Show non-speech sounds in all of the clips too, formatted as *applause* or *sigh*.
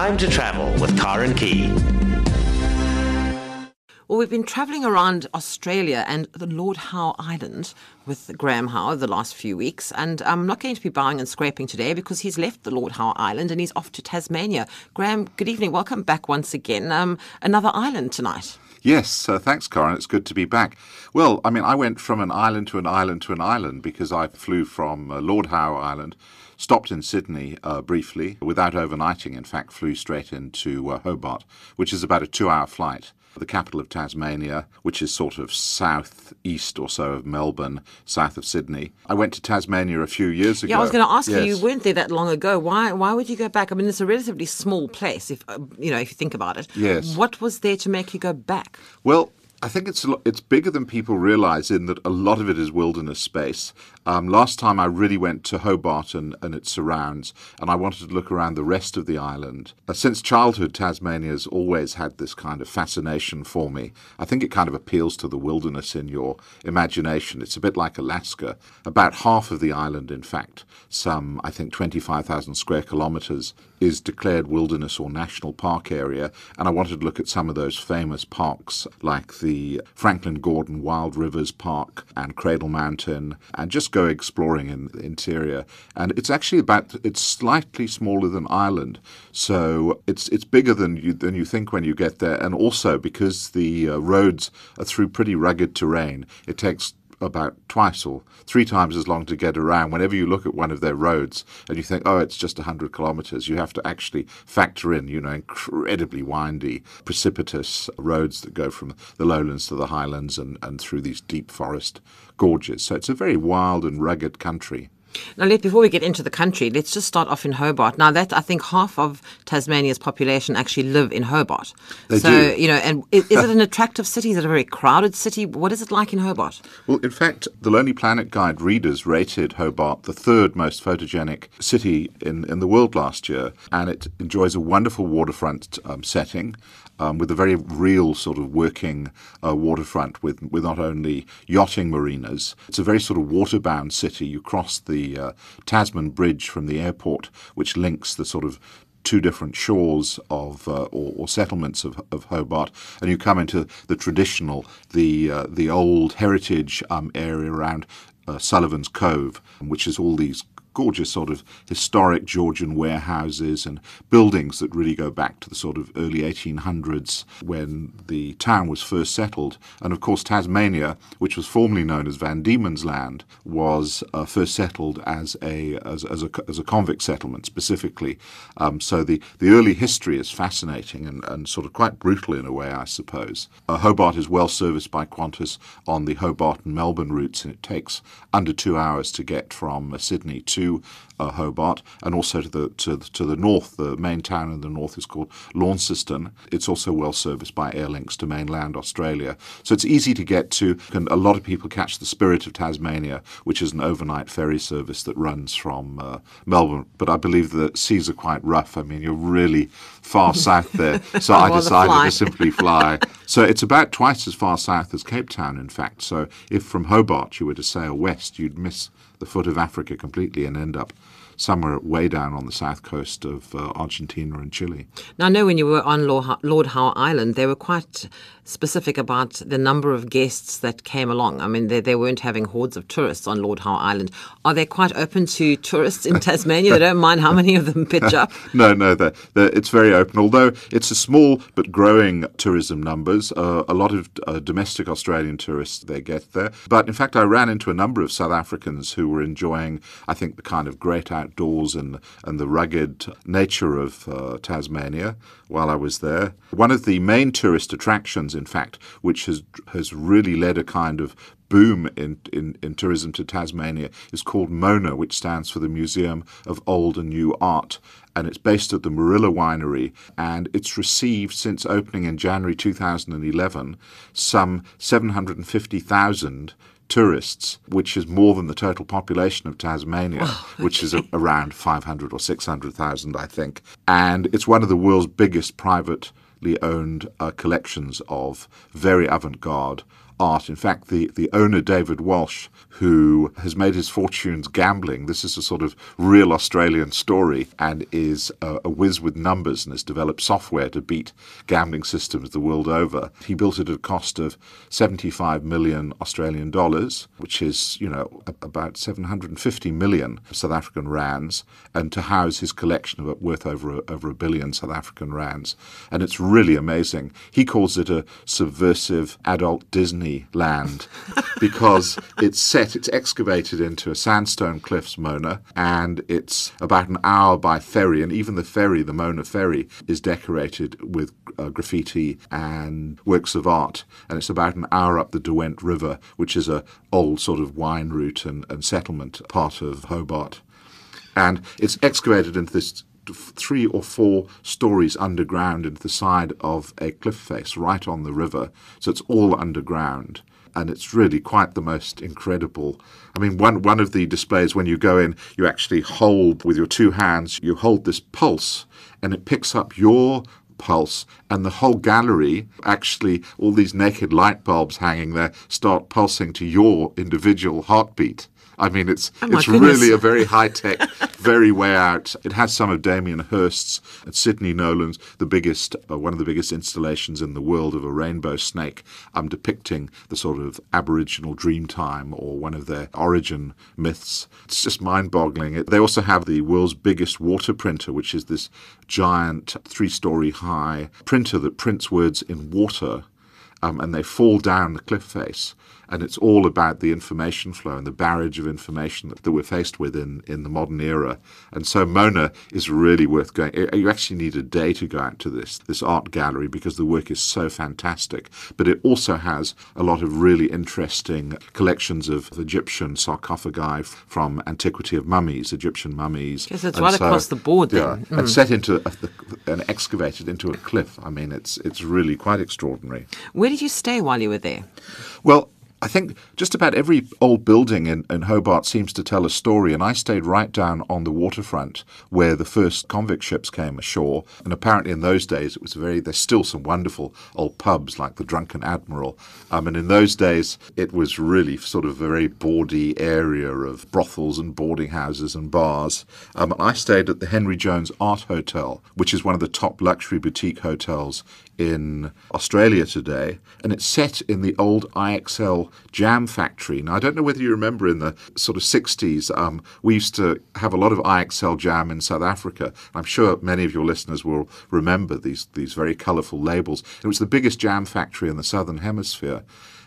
Time to travel with Karen Key. Well, we've been travelling around Australia and the Lord Howe Island with Graham Howe the last few weeks, and I'm not going to be bowing and scraping today because he's left the Lord Howe Island and he's off to Tasmania. Graham, good evening. Welcome back once again. Um, another island tonight. Yes, uh, thanks, Karen. It's good to be back. Well, I mean, I went from an island to an island to an island because I flew from uh, Lord Howe Island, stopped in Sydney uh, briefly, without overnighting, in fact, flew straight into uh, Hobart, which is about a two hour flight the capital of Tasmania, which is sort of south east or so of Melbourne, south of Sydney. I went to Tasmania a few years ago. Yeah, I was going to ask Yes. you. You weren't there that long ago. Why? Why would you go back? I mean, it's a relatively small place, if uh, you know, if you think about it. Yes. What was there to make you go back? Well, I think it's it's bigger than people realise in that a lot of it is wilderness space. Um, last time I really went to Hobart and, and its surrounds, and I wanted to look around the rest of the island. Uh, since childhood, Tasmania's always had this kind of fascination for me. I think it kind of appeals to the wilderness in your imagination. It's a bit like Alaska. About half of the island, in fact, some I think 25,000 square kilometres, is declared wilderness or national park area, and I wanted to look at some of those famous parks like the Franklin Gordon Wild Rivers Park and Cradle Mountain, and just go exploring in the interior. And it's actually about it's slightly smaller than Ireland, so it's it's bigger than you than you think when you get there, and also because the uh, roads are through pretty rugged terrain, it takes about twice or three times as long to get around. Whenever you look at one of their roads and you think, oh, it's just 100 kilometers, you have to actually factor in, you know, incredibly windy, precipitous roads that go from the lowlands to the highlands and, and through these deep forest gorges. So it's a very wild and rugged country. Now, let, before we get into the country, let's just start off in Hobart. Now, that I think half of Tasmania's population actually live in Hobart. They so, do. you know, and is, is it *laughs* an attractive city? Is it a very crowded city? What is it like in Hobart? Well, in fact, the Lonely Planet Guide readers rated Hobart the third most photogenic city in, in the world last year, and it enjoys a wonderful waterfront um, setting. Um, with a very real sort of working uh, waterfront with, with not only yachting marinas, it's a very sort of waterbound city. You cross the uh, Tasman Bridge from the airport, which links the sort of two different shores of uh, or, or settlements of, of Hobart, and you come into the traditional, the uh, the old heritage um, area around uh, Sullivan's Cove, which is all these gorgeous sort of historic Georgian warehouses and buildings that really go back to the sort of early 1800s when the town was first settled. And of course, Tasmania, which was formerly known as Van Diemen's Land, was uh, first settled as a as, as a as a convict settlement specifically. Um, so the the early history is fascinating and, and sort of quite brutal in a way, I suppose. Uh, Hobart is well serviced by Qantas on the Hobart and Melbourne routes, and it takes under two hours to get from uh, Sydney to uh, Hobart, and also to the to, the- to the north. The main town in the north is called Launceston. It's also well serviced by air links to mainland Australia, so it's easy to get to. And a lot of people catch the Spirit of Tasmania, which is an overnight ferry service that runs from uh, Melbourne. But I believe the seas are quite rough. I mean, you're really far *laughs* south there, so I decided to simply *laughs* fly. So it's about twice as far south as Cape Town, in fact. So if from Hobart you were to sail west, you'd miss the foot of Africa completely and end up somewhere way down on the south coast of uh, Argentina and Chile. Now, I know when you were on Lord Howe, Island, they were quite specific about the number of guests that came along. I mean, they, they weren't having hordes of tourists on Lord Howe Island. Are they quite open to tourists in *laughs* Tasmania? they don't mind how many of them pitch up. *laughs* no, no, they're, they're- it's very open. Although it's a small but growing tourism numbers, uh, a lot of uh, domestic Australian tourists they get there. But in fact, I ran into a number of South Africans who were enjoying, I think, the kind of great outdoors and and the rugged nature of uh, Tasmania while I was there. One of the main tourist attractions, in fact, which has has really led a kind of boom in, in, in tourism to Tasmania is called MONA, which stands for the Museum of Old and New Art. And it's based at the Moorilla Winery. And it's received, since opening in January 2011, some 750,000 tourists, which is more than the total population of Tasmania, *laughs* which is a, around 500 or 600,000, I think. And it's one of the world's biggest privately owned uh, collections of very avant garde art. In fact, the, the owner, David Walsh, who has made his fortunes gambling, this is a sort of real Australian story, and is a, a whiz with numbers and has developed software to beat gambling systems the world over. He built it at a cost of 75 million Australian dollars, which is, you know, about 750 million South African rands, and to house his collection of worth over a, over a billion South African rands. And it's really amazing. He calls it a subversive adult Disneyland because it's set, it's excavated into a sandstone cliffs, Mona, and it's about an hour by ferry. And even the ferry, the Mona ferry, is decorated with uh, graffiti and works of art. And it's about an hour up the Derwent River, which is a old sort of wine route and, and settlement part of Hobart. And it's excavated into this three or four stories underground into the side of a cliff face right on the river. So it's all underground. And it's really quite the most incredible. I mean, one, one of the displays, when you go in, you actually hold with your two hands, you hold this pulse, and it picks up your pulse, and the whole gallery, actually, all these naked light bulbs hanging there, start pulsing to your individual heartbeat. I mean, it's Oh, it's goodness. really a very high tech, very way out. It has some of Damien Hirst's and Sidney Nolan's, the biggest, uh, one of the biggest installations in the world of a rainbow snake, um, depicting the sort of Aboriginal Dreamtime or one of their origin myths. It's just mind-boggling. It, they also have the world's biggest water printer, which is this giant, three-story high printer that prints words in water um, and they fall down the cliff face. And it's all about the information flow and the barrage of information that, that we're faced with in, in the modern era. And so Mona is really worth going. eh, You actually need a day to go out to this this art gallery because the work is so fantastic. But it also has a lot of really interesting collections of Egyptian sarcophagi from Antiquity of Mummies, Egyptian mummies. Yes, it's And right across the board Yeah, then. Mm. and set into a, the, and excavated into a cliff. I mean, it's it's really quite extraordinary. Where did you stay while you were there? Well, I think just about every old building in, in Hobart seems to tell a story, and I stayed right down on the waterfront where the first convict ships came ashore. And apparently, in those days, it was very. There's still some wonderful old pubs like the Drunken Admiral. Um, and in those days, it was really sort of a very bawdy area of brothels and boarding houses and bars. Um, I stayed at the Henry Jones Art Hotel, which is one of the top luxury boutique hotels in Australia today, and it's set in the old IXL jam factory. Now, I don't know whether you remember in the sort of 60s, um, we used to have a lot of IXL jam in South Africa. I'm sure many of your listeners will remember these, these very colourful labels. It was the biggest jam factory in the Southern Hemisphere.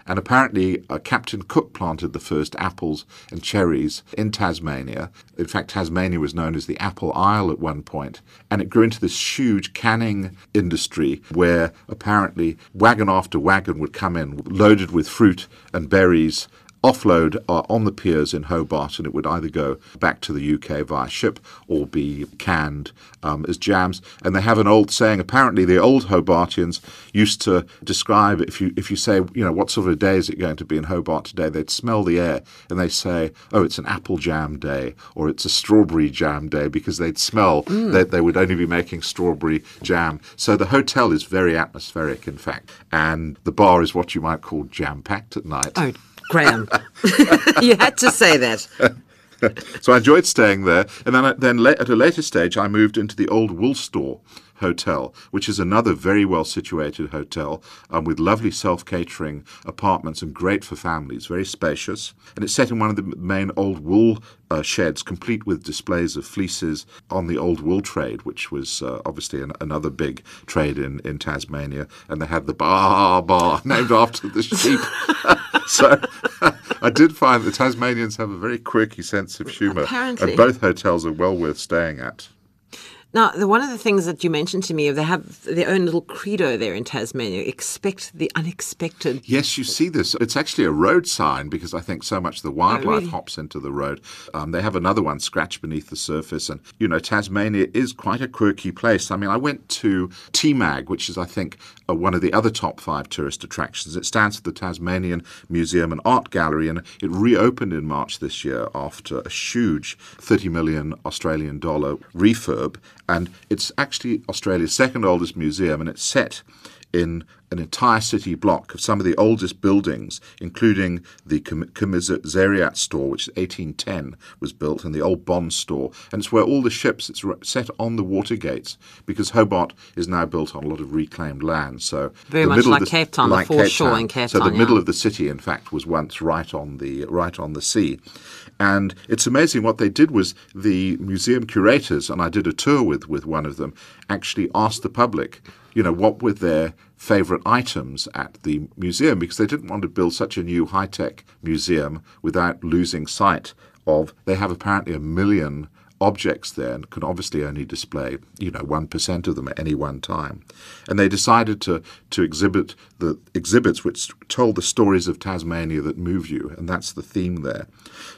And apparently, uh, Captain Cook planted the first apples and cherries in Tasmania. In fact, Tasmania was known as the Apple Isle at one point, and it grew into this huge canning industry where apparently wagon after wagon would come in loaded with fruit and berries offload uh, on the piers in Hobart, and it would either go back to the UK via ship or be canned um, as jams. And they have an old saying. Apparently, the old Hobartians used to describe if you if you say, you know, what sort of a day is it going to be in Hobart today? They'd smell the air and they say, oh, it's an apple jam day or it's a strawberry jam day because they'd smell that they would only be making strawberry jam. So the hotel is very atmospheric, in fact, and the bar is what you might call jam packed at night. Oh, Graham. *laughs* you had to say that. so I enjoyed staying there, and then then at a later stage I moved into the old wool store hotel, which is another very well situated hotel um, with lovely self catering apartments and great for families, very spacious, and it's set in one of the main old wool. Uh, sheds complete with displays of fleeces on the old wool trade, which was uh, obviously an, another big trade in, in Tasmania, and they had the bar bar *laughs* named after the sheep. *laughs* *laughs* so *laughs* I did find the Tasmanians have a very quirky sense of humour, Apparently. and both hotels are well worth staying at. Now, the, one of the things that you mentioned to me, they have their own little credo there in Tasmania expect the unexpected. Yes, you see this. It's actually a road sign because I think so much of the wildlife really? hops into the road. Um, they have another one scratched beneath the surface. And, you know, Tasmania is quite a quirky place. I mean, I went to TMAG, which is, I think, uh, one of the other top five tourist attractions. It stands for the Tasmanian Museum and Art Gallery, and it reopened in March this year after a huge 30 million Australian dollar refurb. And it's actually Australia's second oldest museum, and it's set in an entire city block of some of the oldest buildings, including the Com- Commissariat store, which in 1810 was built, and the old Bond store. And it's where all the ships, it's set on the water gates because Hobart is now built on a lot of reclaimed land. So Very the much middle like of the, Cape Town, the like foreshore Town. in Cape So the Town, middle of the city, in fact, was once right on the right on the sea. And it's amazing what they did was the museum curators, and I did a tour with, with one of them, actually asked the public, you know, what were their favourite items at the museum because they didn't want to build such a new high tech museum without losing sight of they have apparently a million objects there and can obviously only display, you know, one percent of them at any one time. And they decided to to exhibit the exhibits which told the stories of Tasmania that move you, and that's the theme there.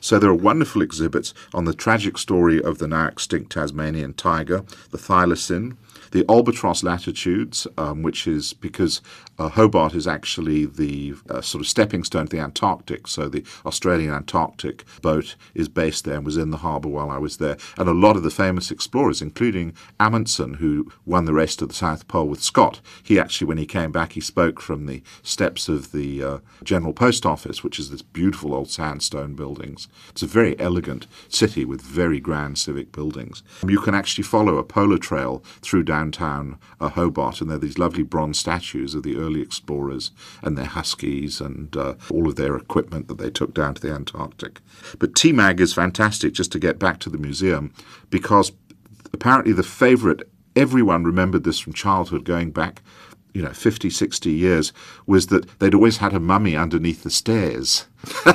So there are wonderful exhibits on the tragic story of the now extinct Tasmanian tiger, the thylacine, the albatross latitudes, um, which is because uh, Hobart is actually the uh, sort of stepping stone to the Antarctic. So the Australian Antarctic boat is based there and was in the harbour while I was there. And a lot of the famous explorers, including Amundsen, who won the race to the South Pole with Scott, he actually, when he came back, he spoke from the steps of the uh, General Post Office, which is this beautiful old sandstone buildings. It's a very elegant city with very grand civic buildings. You can actually follow a polar trail through downtown uh, Hobart, and there are these lovely bronze statues of the early explorers and their huskies and uh, all of their equipment that they took down to the Antarctic. But TMAG is fantastic, just to get back to the museum, because apparently the favourite, everyone remembered this from childhood going back you know 50 60 years was that they'd always had a mummy underneath the stairs *laughs*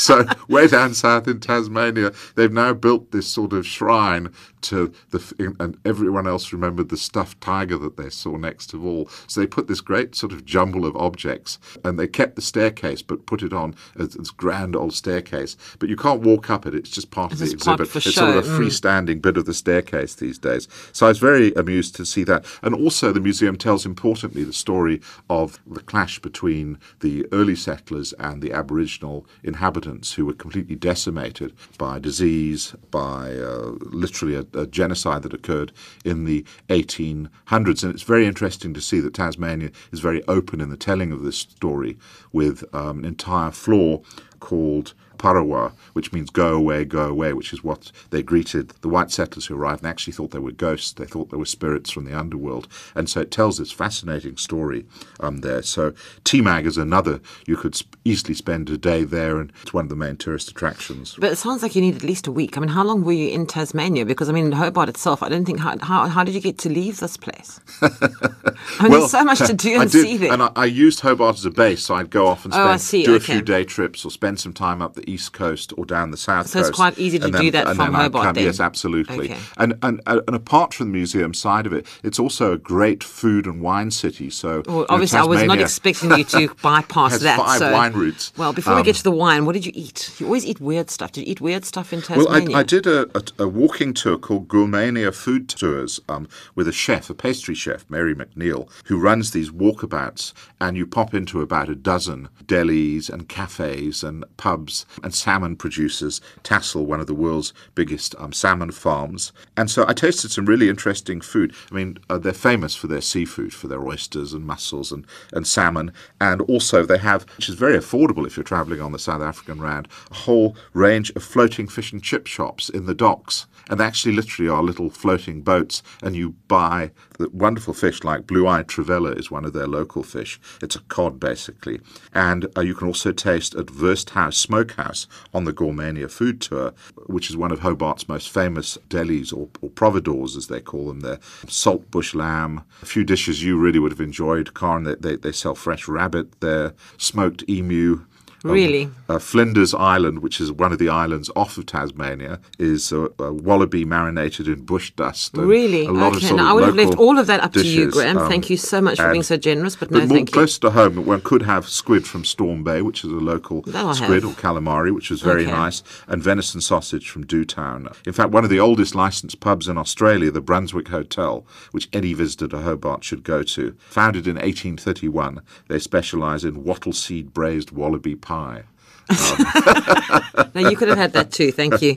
so way down south in Tasmania, they've now built this sort of shrine to the and everyone else remembered the stuffed tiger that they saw next to all. So they put this great sort of jumble of objects, and they kept the staircase but put it on as this grand old staircase. But you can't walk up it; it's just part of the It's exhibit. it's sort of a mm. freestanding bit of the staircase these days. So I was very amused to see that, and also the museum tells importantly the story of the clash between the early settlers and the Aboriginal inhabitants who were completely decimated by disease, by uh, literally a, a genocide that occurred in the 1800s. And it's very interesting to see that Tasmania is very open in the telling of this story with um, an entire floor called Parawa, which means go away, go away, which is what they greeted the white settlers who arrived and actually thought they were ghosts. They thought they were spirits from the underworld. And so it tells this fascinating story um, there. So TMAG is another, you could sp- easily spend a day there, and it's one of the main tourist attractions. But it sounds like you need at least a week. I mean, how long were you in Tasmania? Because I mean, Hobart itself, I don't think how how, how did you get to leave this place? *laughs* I mean, there's so much to *laughs* do I and did, see there. And I, I used Hobart as a base, so I'd go off and Oh, spend, I see, do a few day trips or spend some time up the east coast or down the south So coast. So it's quite easy to and do that from then Hobart come- then? Yes, absolutely. Okay. And, and and apart from the museum side of it, it's also a great food and wine city. So Well, you know, obviously, I was not expecting you to *laughs* bypass that. five so, wine routes. Well, before we Um, get to the wine, what did you eat? You always eat weird stuff. Did you eat weird stuff in Well, Tasmania? I, I did a, a, a walking tour called Gourmania Food Tours um, with a chef, a pastry chef, Mary McNeil, who runs these walkabouts, and you pop into about a dozen delis and cafes and pubs and salmon producers. Tassal, one of the world's biggest um, salmon farms, and so I tasted some really interesting food. I mean, uh, they're famous for their seafood, for their oysters and mussels and, and salmon, and also they have, which is very affordable if you're travelling on the South African Rand, a whole range of floating fish and chip shops in the docks. And they actually literally are little floating boats, and you buy the wonderful fish like blue-eyed trevalla is one of their local fish. It's a cod basically, and uh, you can also taste at Wursthaus Smokehouse on the Gourmania food tour, which is one of Hobart's most famous delis or, or providors as they call them. There, salt bush lamb, a few dishes you really would have enjoyed, Karen. They, they, they sell fresh rabbit there, smoked emu. Um, Really? uh, Flinders Island, which is one of the islands off of Tasmania, is a, a wallaby marinated in bush dust. Really? A lot of okay. sort Now, of I would have left all of that up to you, Graham. um, thank you so much for being so generous, but But no, more thank you. close to home, one could have squid from Storm Bay, which is a local That I'll squid have. or calamari, which was very Okay. nice, and venison sausage from Dewtown. In fact, one of the oldest licensed pubs in Australia, the Brunswick Hotel, which any visitor to Hobart should go to, founded in 1831, they specialise in wattle seed braised wallaby pie. *laughs* no, you could have had that too. Thank you.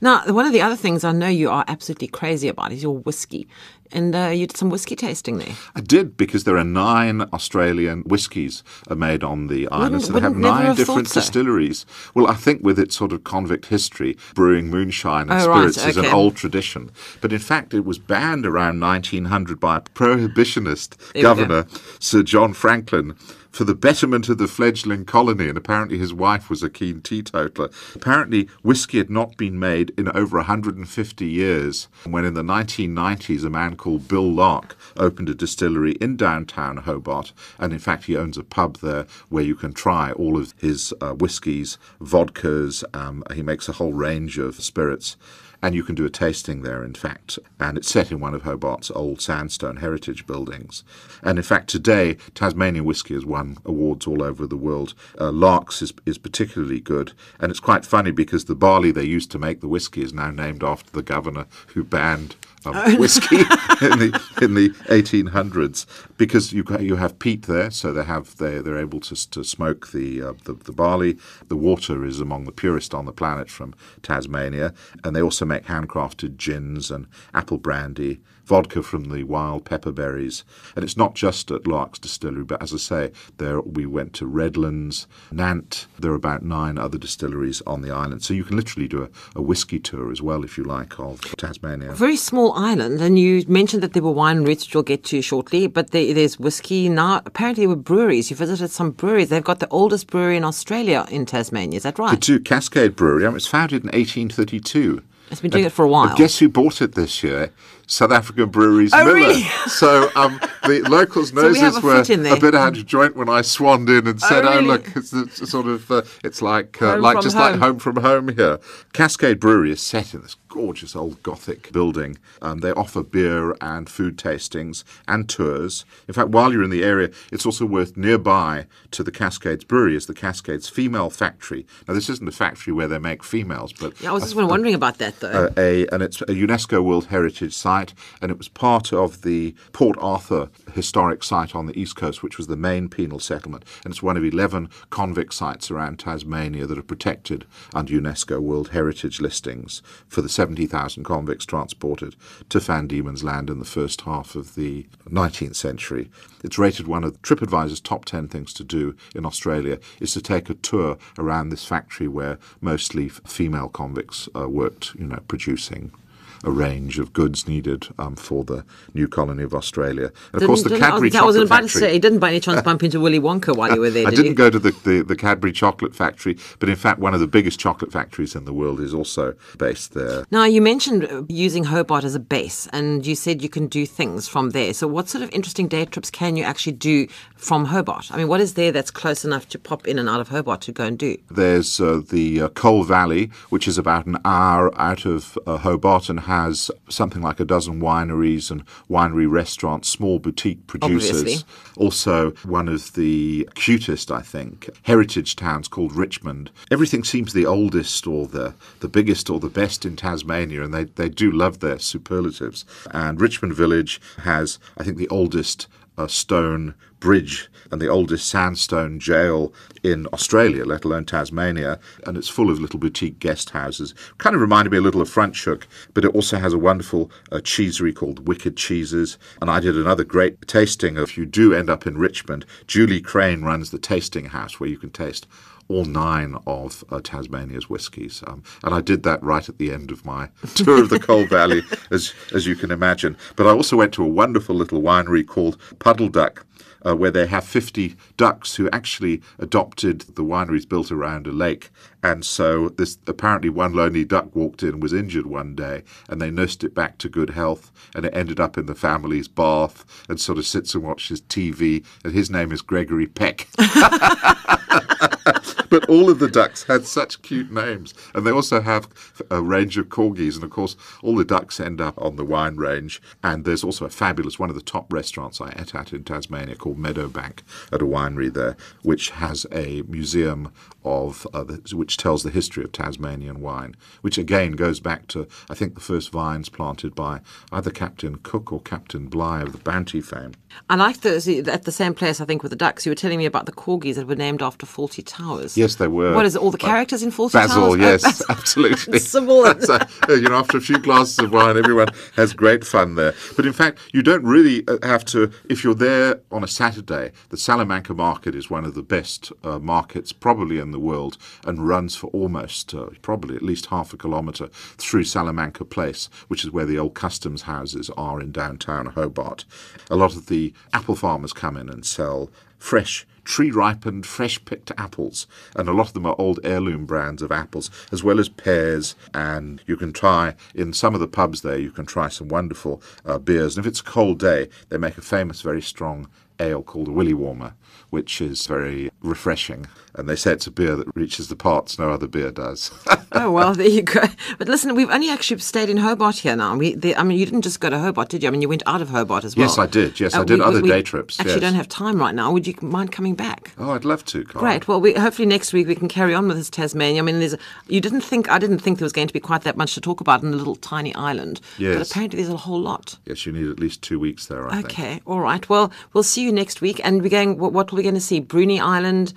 Now, one of the other things I know you are absolutely crazy about is your whiskey. And uh, you did some whiskey tasting there. I did because there are nine Australian whiskies made on the islands. and they have nine have different so. distilleries. Well, I think with its sort of convict history, brewing moonshine and Oh, right, spirits is an old tradition. But in fact, it was banned around 1900 by a prohibitionist There governor, Sir John Franklin. For the betterment of the fledgling colony, and apparently his wife was a keen teetotaler. Apparently, whiskey had not been made in over 150 years. When in the 1990s, a man called Bill Lark opened a distillery in downtown Hobart, and in fact, he owns a pub there where you can try all of his uh, whiskies, vodkas. Um, he makes a whole range of spirits. And you can do a tasting there, in fact. And it's set in one of Hobart's old sandstone heritage buildings. And in fact, today, Tasmanian whiskey has won awards all over the world. Uh, Lark's is, is particularly good. And it's quite funny because the barley they used to make the whiskey is now named after the governor who banned um, whiskey *laughs* in the in the 1800s because you you have peat there, so they have they they're able to to smoke the, uh, the the barley. The water is among the purest on the planet from Tasmania, and they also make handcrafted gins and apple brandy. Vodka from the wild pepper berries, and it's not just at Lark's distillery, but as I say, there we went to Redlands, Nant. There are about nine other distilleries on the island, so you can literally do a, a whiskey tour as well if you like of Tasmania. Very small island, and you mentioned that there were wine routes, which we'll get to shortly, but there, there's whiskey. Now, apparently, there were breweries. You visited some breweries. They've got the oldest brewery in Australia in Tasmania. Is that right? The two Cascade Brewery. I mean, it was founded in 1832. It's been doing it for a while. Guess who bought it this year? South African Breweries Oh, Miller. really? *laughs* So um, the *laughs* locals' So we a were foot in there. a bit out of joint when I swanned in and said, "Oh, really? look, it's, it's sort of uh, it's like uh, like just like home. home from home here." Cascade Brewery is set in this gorgeous old Gothic building. Um, they offer beer and food tastings and tours. In fact, while you're in the area, it's also worth nearby to the Cascades Brewery is the Cascades Female Factory. Now, this isn't a factory where they make females, but Yeah, I was just wondering about that, though. uh, a and it's a UNESCO World Heritage Site, and it was part of the Port Arthur historic site on the east coast, which was the main penal settlement, and it's one of eleven convict sites around Tasmania that are protected under UNESCO World Heritage listings for the seventy thousand convicts transported to Van Diemen's Land in the first half of the nineteenth century. It's rated one of TripAdvisor's top ten things to do in Australia is to take a tour around this factory where mostly female convicts uh, worked, you know, producing a range of goods needed um, for the new colony of Australia. And of course, the Cadbury I was Chocolate about Factory. to say, you didn't by any chance bump into Willy Wonka while you were there, *laughs* I did didn't you? go to the, the, the Cadbury Chocolate Factory, but in fact, one of the biggest chocolate factories in the world is also based there. Now, you mentioned uh, using Hobart as a base, and you said you can do things from there. So, what sort of interesting day trips can you actually do from Hobart? I mean, what is there that's close enough to pop in and out of Hobart to go and do? There's uh, the uh, Coal Valley, which is about an hour out of uh, Hobart and has something like a dozen wineries and winery restaurants, small boutique producers. Obviously. Also, one of the cutest, I think, heritage towns called Richmond. Everything seems the oldest or the, the biggest or the best in Tasmania, and they, they do love their superlatives. And Richmond Village has, I think, the oldest uh, stone bridge and the oldest sandstone jail in Australia, let alone Tasmania, and it's full of little boutique guest houses. Kind of reminded me a little of Franschhoek, but it also has a wonderful uh, cheesery called Wicked Cheeses. And I did another great tasting. If you do end up in Richmond, Julie Crane runs the tasting house where you can taste all nine of uh, Tasmania's whiskies. Um, and I did that right at the end of my *laughs* tour of the Coal Valley, *laughs* as, as you can imagine. But I also went to a wonderful little winery called Puddle Duck. Uh, where they have 50 ducks who actually adopted the wineries built around a lake. And so this apparently one lonely duck walked in, was injured one day, and they nursed it back to good health, and it ended up in the family's bath and sort of sits and watches TV. And his name is Gregory Peck. *laughs* but all of the ducks had such cute names. And they also have a range of corgis. And of course, all the ducks end up on the wine range. And there's also a fabulous, one of the top restaurants I ate at in Tasmania called Meadowbank at a winery there, which has a museum of, uh, the, which tells the history of Tasmanian wine, which again goes back to, I think, the first vines planted by either Captain Cook or Captain Bligh of the Bounty fame. I like those at the same place, I think, with the ducks. You were telling me about the corgis that were named after Fawlty Towers. Yes, they were. What is it? All the characters in Fawlty Basil, Towers? Oh, yes, *laughs* *laughs* absolutely. Sybil and- uh, you know, after a few glasses of wine, everyone has great fun there. But in fact, you don't really uh, have to, if you're there on a Saturday, the Salamanca market is one of the best uh, markets probably in the world and runs for almost, uh, probably at least half a kilometre through Salamanca Place, which is where the old customs houses are in downtown Hobart. A lot of the apple farmers come in and sell fresh tree ripened, fresh picked apples. And a lot of them are old heirloom brands of apples, as well as pears. And you can try, in some of the pubs there, you can try some wonderful uh, beers. And if it's a cold day, they make a famous, very strong ale called a Willy Warmer, which is very refreshing. And they say it's a beer that reaches the parts no other beer does. *laughs* Oh well, there you go. But listen, we've only actually stayed in Hobart here now. We, the, I mean, you didn't just go to Hobart, did you? I mean, you went out of Hobart as well. Yes, I did. Yes, uh, I did other day trips, Actually, yes. don't have time right now. Would you mind coming back? oh, I'd love to. Carl. Great. Well, we, hopefully next week we can carry on with this Tasmania. I mean, there's you didn't think I didn't think there was going to be quite that much to talk about in a little tiny island. Yes. But apparently there's a whole lot. Yes, you need at least two weeks there, I think. Okay. All right. Well, we'll see you next week, and we're going. What, what are we going to see? Bruny Island.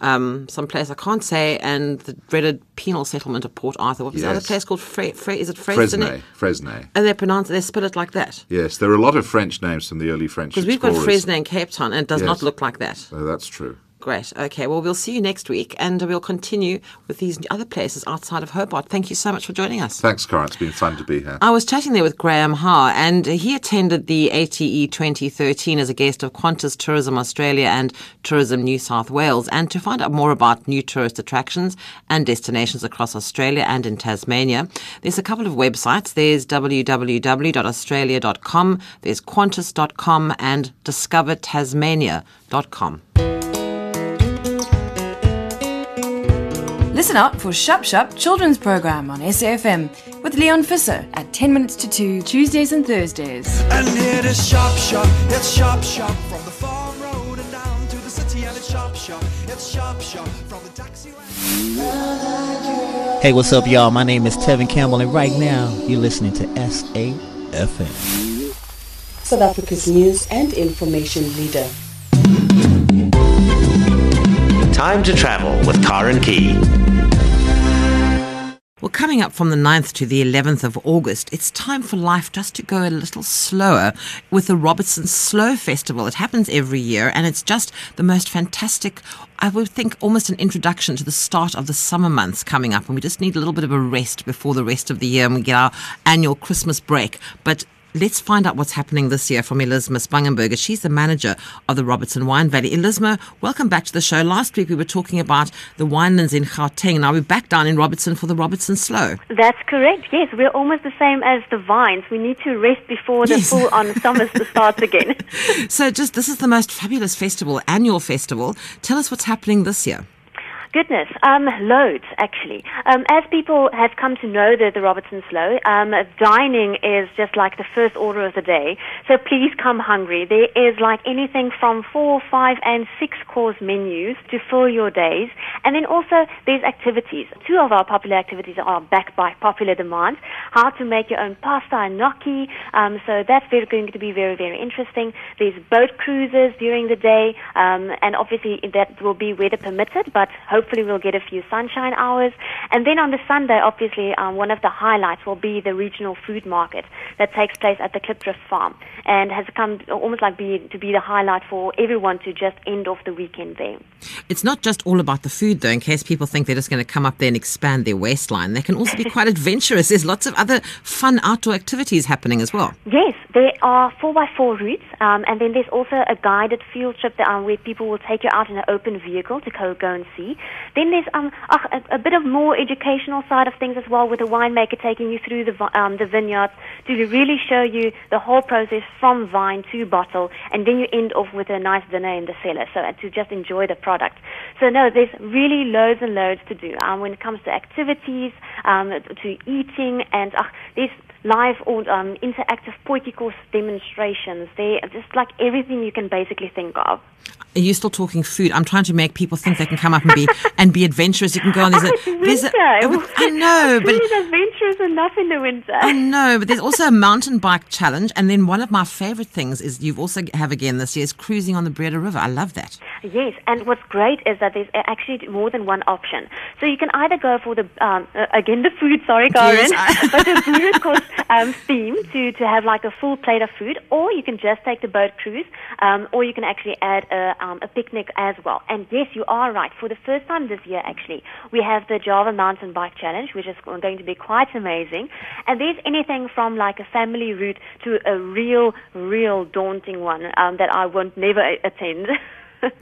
Um, some place I can't say, and the dreaded penal settlement of Port Arthur. What was the other place called? Fre- Fre- is it Fresnay? Fresnay. Fresnay. And they pronounce they spell it like that Yes, there are a lot of French names from the early French because we've got. Fresnay and Cape Town, and it does Yes. not look like that. That's true. Great. Okay. Well, we'll see you next week, and we'll continue with these other places outside of Hobart. Thank you so much for joining us. Thanks, Cara. It's been fun to be here. I was chatting there with Graham Howe, and he attended the ATE 2013 as a guest of Qantas Tourism Australia and Tourism New South Wales. And to find out more about new tourist attractions and destinations across Australia and in Tasmania, there's a couple of websites. There's www.australia.com, there's qantas.com, and discovertasmania.com. Listen up for Shup Shup Children's Program on SAFM with Leon Fisser at 10 minutes to 2 Tuesdays and Thursdays. And it is shop shop, it's shop shop from the farm road and down to the city and it's shop shop, it's shop shop from the taxi. Hey, what's up, y'all? My name is Tevin Campbell, and right now you're listening to SAFM. South Africa's news and information leader. Time to travel with Karen Key. Well, coming up from the 9th to the 11th of August, it's time for life just to go a little slower with the Robertson Slow Festival. It happens every year and it's just the most fantastic, I would think almost an introduction to the start of the summer months coming up. And we just need a little bit of a rest before the rest of the year and we get our annual Christmas break. But Let's find out what's happening this year from Elisma Spangenberger. She's the manager of the Robertson Wine Valley. Elisma, welcome back to the show. Last week we were talking about the winelands in Gauteng. Now we're back down in Robertson for the Robertson Slow. That's correct. Yes, we're almost the same as the vines. We need to rest before the Yes. full-on summer *laughs* starts again. So just this is the most fabulous festival, annual festival. Tell us what's happening this year. Goodness, um, loads actually. Um, as people have come to know the, the Robertson Slow, um, dining is just like the first order of the day. So please come hungry. There is like anything from four, five, and six course menus to fill your days. And then also there's activities. Two of our popular activities are backed by popular demand. How to make your own pasta and gnocchi. Um, so that's very, going to be very, very interesting. There's boat cruises during the day, um, and obviously that will be weather permitted, but hopefully we'll get a few sunshine hours. And then on the Sunday, obviously, um, one of the highlights will be the regional food market that takes place at the Klipdrift Farm and has come almost like be, to be the highlight for everyone to just end off the weekend there. It's not just all about the food, though, in case people think they're just going to come up there and expand their waistline. They can also be quite *laughs* adventurous. There's lots of other fun outdoor activities happening as well. Yes, there are 4x4 routes, um, and then there's also a guided field trip that, um, where people will take you out in an open vehicle to go, go and see. Then there's um, a, a bit of more educational side of things as well, with a winemaker taking you through the, um, the vineyards to really show you the whole process from vine to bottle, and then you end off with a nice dinner in the cellar, so uh, to just enjoy the product. So no, there's really loads and loads to do um, when it comes to activities. um, to eating, and uh, there's live or um, interactive potjiekos demonstrations. There, just like everything you can basically think of. Are you still talking food? I'm trying to make people think they can come up and be *laughs* and be adventurous. You can go on. There's Oh, a, it's there's a, winter. I *laughs* know, but is adventurous enough in the winter. I know, but there's also a mountain bike challenge, and then one of my favorite things is you've also have again this year is cruising on the Breede River. I love that. Yes, and what's great is that there's actually more than one option. So you can either go for the um, uh, again the food, sorry, Karen, Yes, *laughs* but the food course *laughs* um, theme to to have like a full plate of food, or you can just take the boat cruise, um, or you can actually add a um, a picnic as well. And yes, you are right. For the first time this year, actually, we have the Java Mountain Bike Challenge, which is going to be quite amazing. And there's anything from like a family route to a real, real daunting one um, that I won't never attend. *laughs*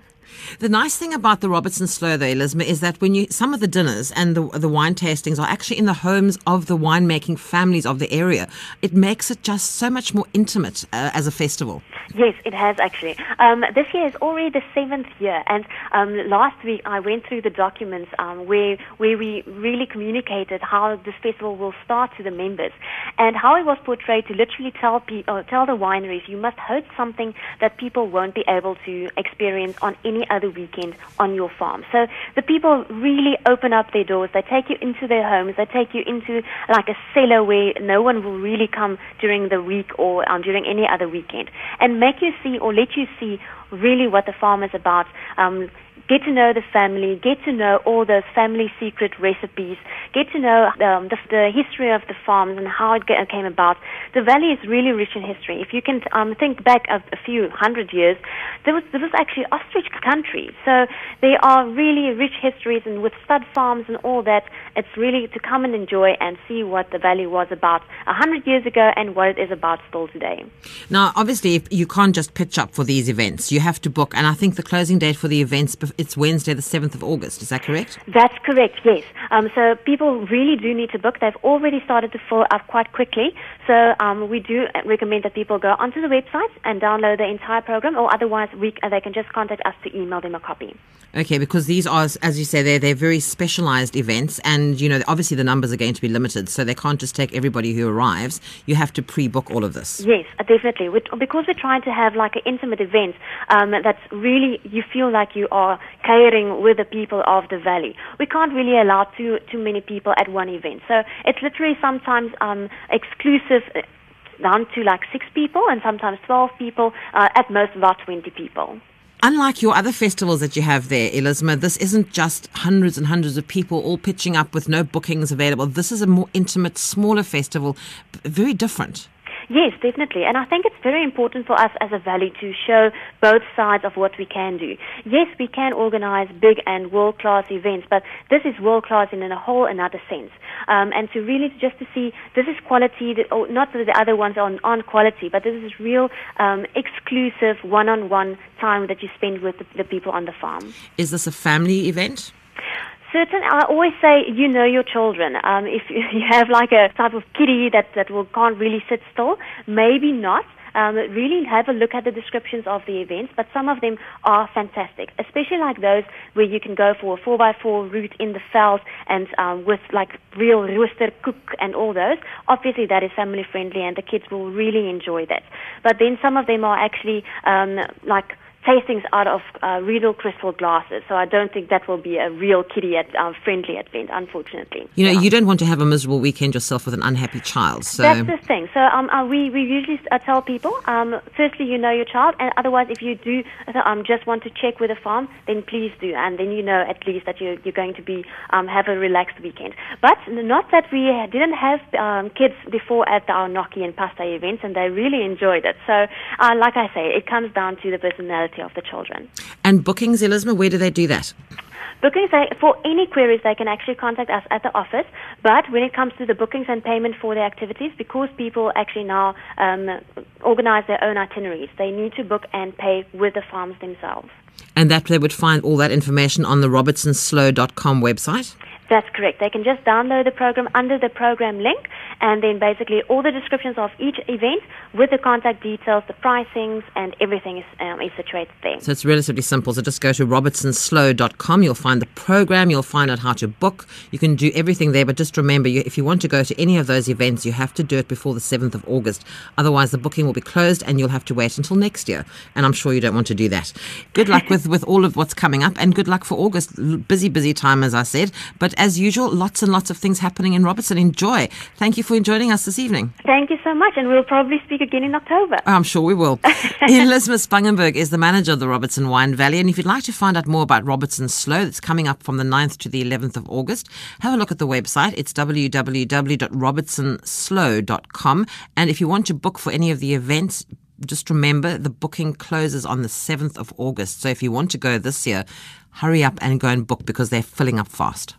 The nice thing about the Robertson Slow, though, Elizabeth, is that when you some of the dinners and the the wine tastings are actually in the homes of the winemaking families of the area. It makes it just so much more intimate uh, as a festival. Yes, it has actually. Um, this year is already the seventh year, and um, last week I went through the documents um, where where we really communicated how this festival will start to the members, and how it was portrayed to literally tell pe- uh, tell the wineries you must host something that people won't be able to experience on any other weekend on your farm. So the people really open up their doors. They take you into their homes. They take you into like a cellar where no one will really come during the week or um, during any other weekend, and make you see or let you see really what the farm is about. Um, get to know the family, get to know all those family secret recipes, get to know um, the, the history of the farms and how it ga- came about. The valley is really rich in history. If you can um, think back a, a few hundred years, there was there was actually ostrich country. So there are really rich histories, and with stud farms and all that, it's really to come and enjoy and see what the valley was about a hundred years ago and what it is about still today. Now, obviously, you can't just pitch up for these events. You have to book, and I think the closing date for the events it's Wednesday, the seventh of August. Is that correct? That's correct, yes. Um, so people really do need to book. They've already started to fill up quite quickly. So um, we do recommend that people go onto the website and download the entire program, or otherwise we, uh, they can just contact us to email them a copy. Okay, because these are, as you say, they're they're very specialised events, and you know, obviously the numbers are going to be limited, so they can't just take everybody who arrives. You have to pre-book all of this. Yes, uh, definitely. we because we're trying to have like an intimate event um, that's really you feel like you are catering with the people of the valley. We can't really allow too too many people at one event, so it's literally sometimes um, exclusive. uh, Down to like six people and sometimes 12 people, uh, at most about 20 people. Unlike your other festivals that you have there, Elizabeth, this isn't just hundreds and hundreds of people all pitching up with no bookings available. This is a more intimate, smaller festival, very different. Yes, definitely. And I think it's very important for us as a valley to show both sides of what we can do. Yes, we can organize big and world-class events, but this is world-class in a whole another sense. Um, and to really just to see this is quality, that, or not that the other ones aren't, aren't quality, but this is real um, exclusive one-on-one time that you spend with the, the people on the farm. Is this a family event? Certain, I always say, you know your children. Um, if *laughs* you have like a type of kitty that, that will, can't really sit still, maybe not. Um, really have a look at the descriptions of the events, but some of them are fantastic, especially like those where you can go for a 4x4 route in the veld and um, with like real rooster cook and all those. Obviously, that is family friendly and the kids will really enjoy that. But then some of them are actually um, like tastings out of uh, crystal glasses. So I don't think that will be a real kiddie at, uh, friendly event, unfortunately. You know, Yeah. you don't want to have a miserable weekend yourself with an unhappy child. So That's the thing. So um, uh, we, we usually uh, tell people, um, firstly, you know your child, and otherwise, if you do um, just want to check with a farm, then please do, and then you know at least that you're, you're going to be um, have a relaxed weekend. But not that we didn't have um, kids before at our gnocchi and pasta events, and they really enjoyed it. So, uh, like I say, it comes down to the personality of the children. and bookings, Elizabeth, where do they do that? Bookings, for any queries, they can actually contact us at the office. But when it comes to the bookings and payment for the activities, because people actually now um, organize their own itineraries, they need to book and pay with the farms themselves. And that they would find all that information on the robertsonslow.com website. That's correct. They can just download the program under the program link, and then basically all the descriptions of each event with the contact details, the pricings, and everything is, um, is situated there. So it's relatively simple. So just go to robertsonslow.com. You'll find the program. You'll find out how to book. You can do everything there. But just remember, you, if you want to go to any of those events, you have to do it before the 7th of August. Otherwise, the booking will be closed and you'll have to wait until next year. And I'm sure you don't want to do that. Good luck with, with all of what's coming up and good luck for August. Busy, busy time, as I said. But as usual, lots and lots of things happening in Robertson. Enjoy. Thank you for joining us this evening. Thank you so much, and we'll probably speak again in October. Oh, I'm sure we will. *laughs* Elizabeth Spangenberg is the manager of the Robertson Wine Valley. And if you'd like to find out more about Robertson Slow, that's coming up from the 9th to the 11th of August, have a look at the website. It's www.robertsonslow.com. And if you want to book for any of the events, just remember the booking closes on the 7th of August. So if you want to go this year, hurry up and go and book because they're filling up fast.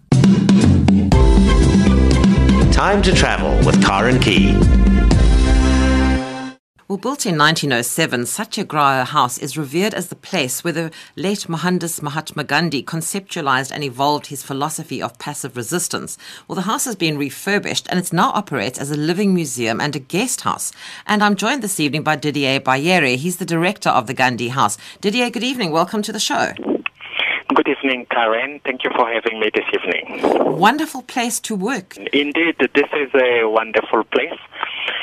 Time to travel with Tar and Key. Well, built in 1907, Satyagraha House is revered as the place where the late Mohandas Mahatma Gandhi conceptualized and evolved his philosophy of passive resistance. Well, the house has been refurbished and it now operates as a living museum and a guest house. And I'm joined this evening by Didier Bayere. He's the director of the Gandhi House. Didier, good evening. Welcome to the show. Evening, Karen. Thank you for having me this evening. Wonderful place to work. Indeed, this is a wonderful place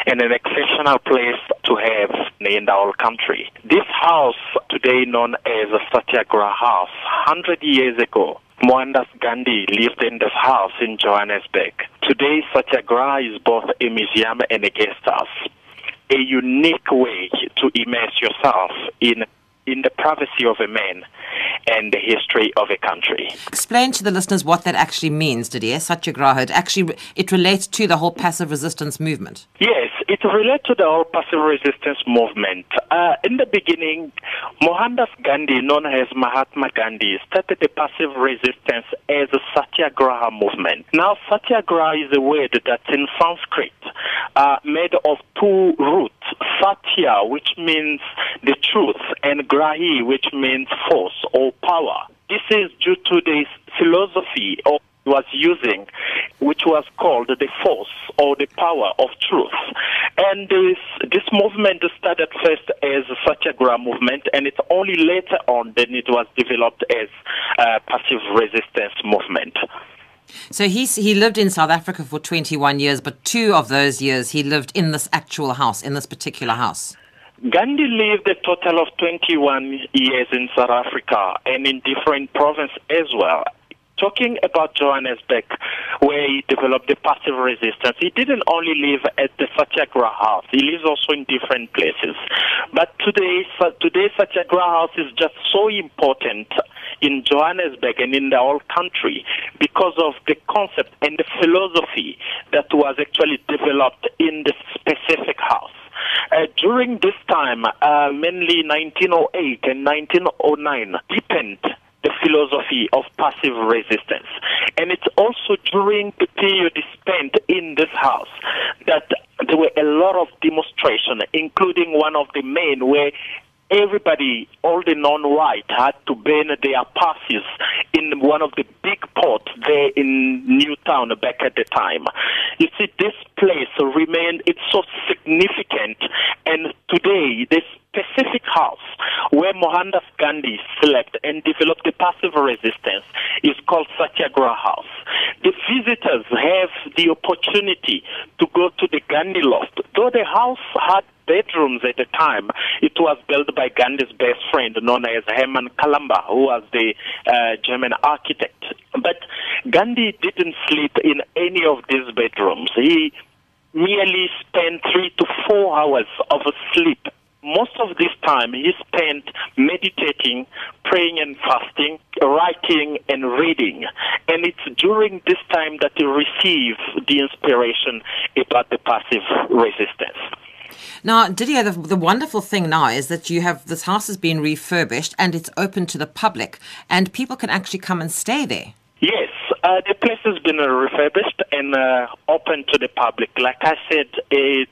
and an exceptional place to have in the whole country. This house, today known as Satyagraha House, 100 years ago, Mohandas Gandhi lived in this house in Johannesburg. Today, Satyagraha is both a museum and a guest house. A unique way to immerse yourself in in the privacy of a man and the history of a country. Explain to the listeners what that actually means, Didier. Satyagraha. It actually it relates to the whole passive resistance movement. Yes, it relates to the whole passive resistance movement. Uh, in the beginning, Mohandas Gandhi, known as Mahatma Gandhi, started the passive resistance as a Satyagraha movement. Now, Satyagraha is a word that's in Sanskrit, uh, made of two roots. Satya, which means the truth, and Grahi, which means force or power. This is due to the philosophy of was using, which was called the force or the power of truth. And this, this movement started first as a Satyagraha movement, and it's only later on that it was developed as a passive resistance movement. So he he lived in South Africa for 21 years, but two of those years he lived in this actual house, in this particular house. Gandhi lived a total of 21 years in South Africa and in different provinces as well. Talking about Johannesburg, where he developed the passive resistance, he didn't only live at the Satyagraha House, he lives also in different places. But today, today Satyagraha House is just so important in Johannesburg and in the whole country because of the concept and the philosophy that was actually developed in the specific house. Uh, during this time, uh, mainly 1908 and 1909, deepened the philosophy of passive resistance. And it's also during the period spent in this house that there were a lot of demonstrations, including one of the main where everybody, all the non-white, had to burn their passes in one of the big ports there in Newtown back at the time. You see, this place remained, it's so significant, and today, this specific house where Mohandas Gandhi slept and developed the passive resistance is called Satyagraha House. The visitors have the opportunity to go to the Gandhi loft. Though the house had bedrooms at the time, it was built by Gandhi's best friend known as Herman Kallenbach, who was the uh, German architect. But Gandhi didn't sleep in any of these bedrooms. He merely spent three to four hours of sleep most of this time he spent meditating, praying and fasting, writing and reading. And it's during this time that he received the inspiration about the passive resistance. Now, Didier, the, the, wonderful thing now is that you have this house has been refurbished and it's open to the public, and people can actually come and stay there. Yes, uh, the place has been refurbished and uh, open to the public. Like I said, it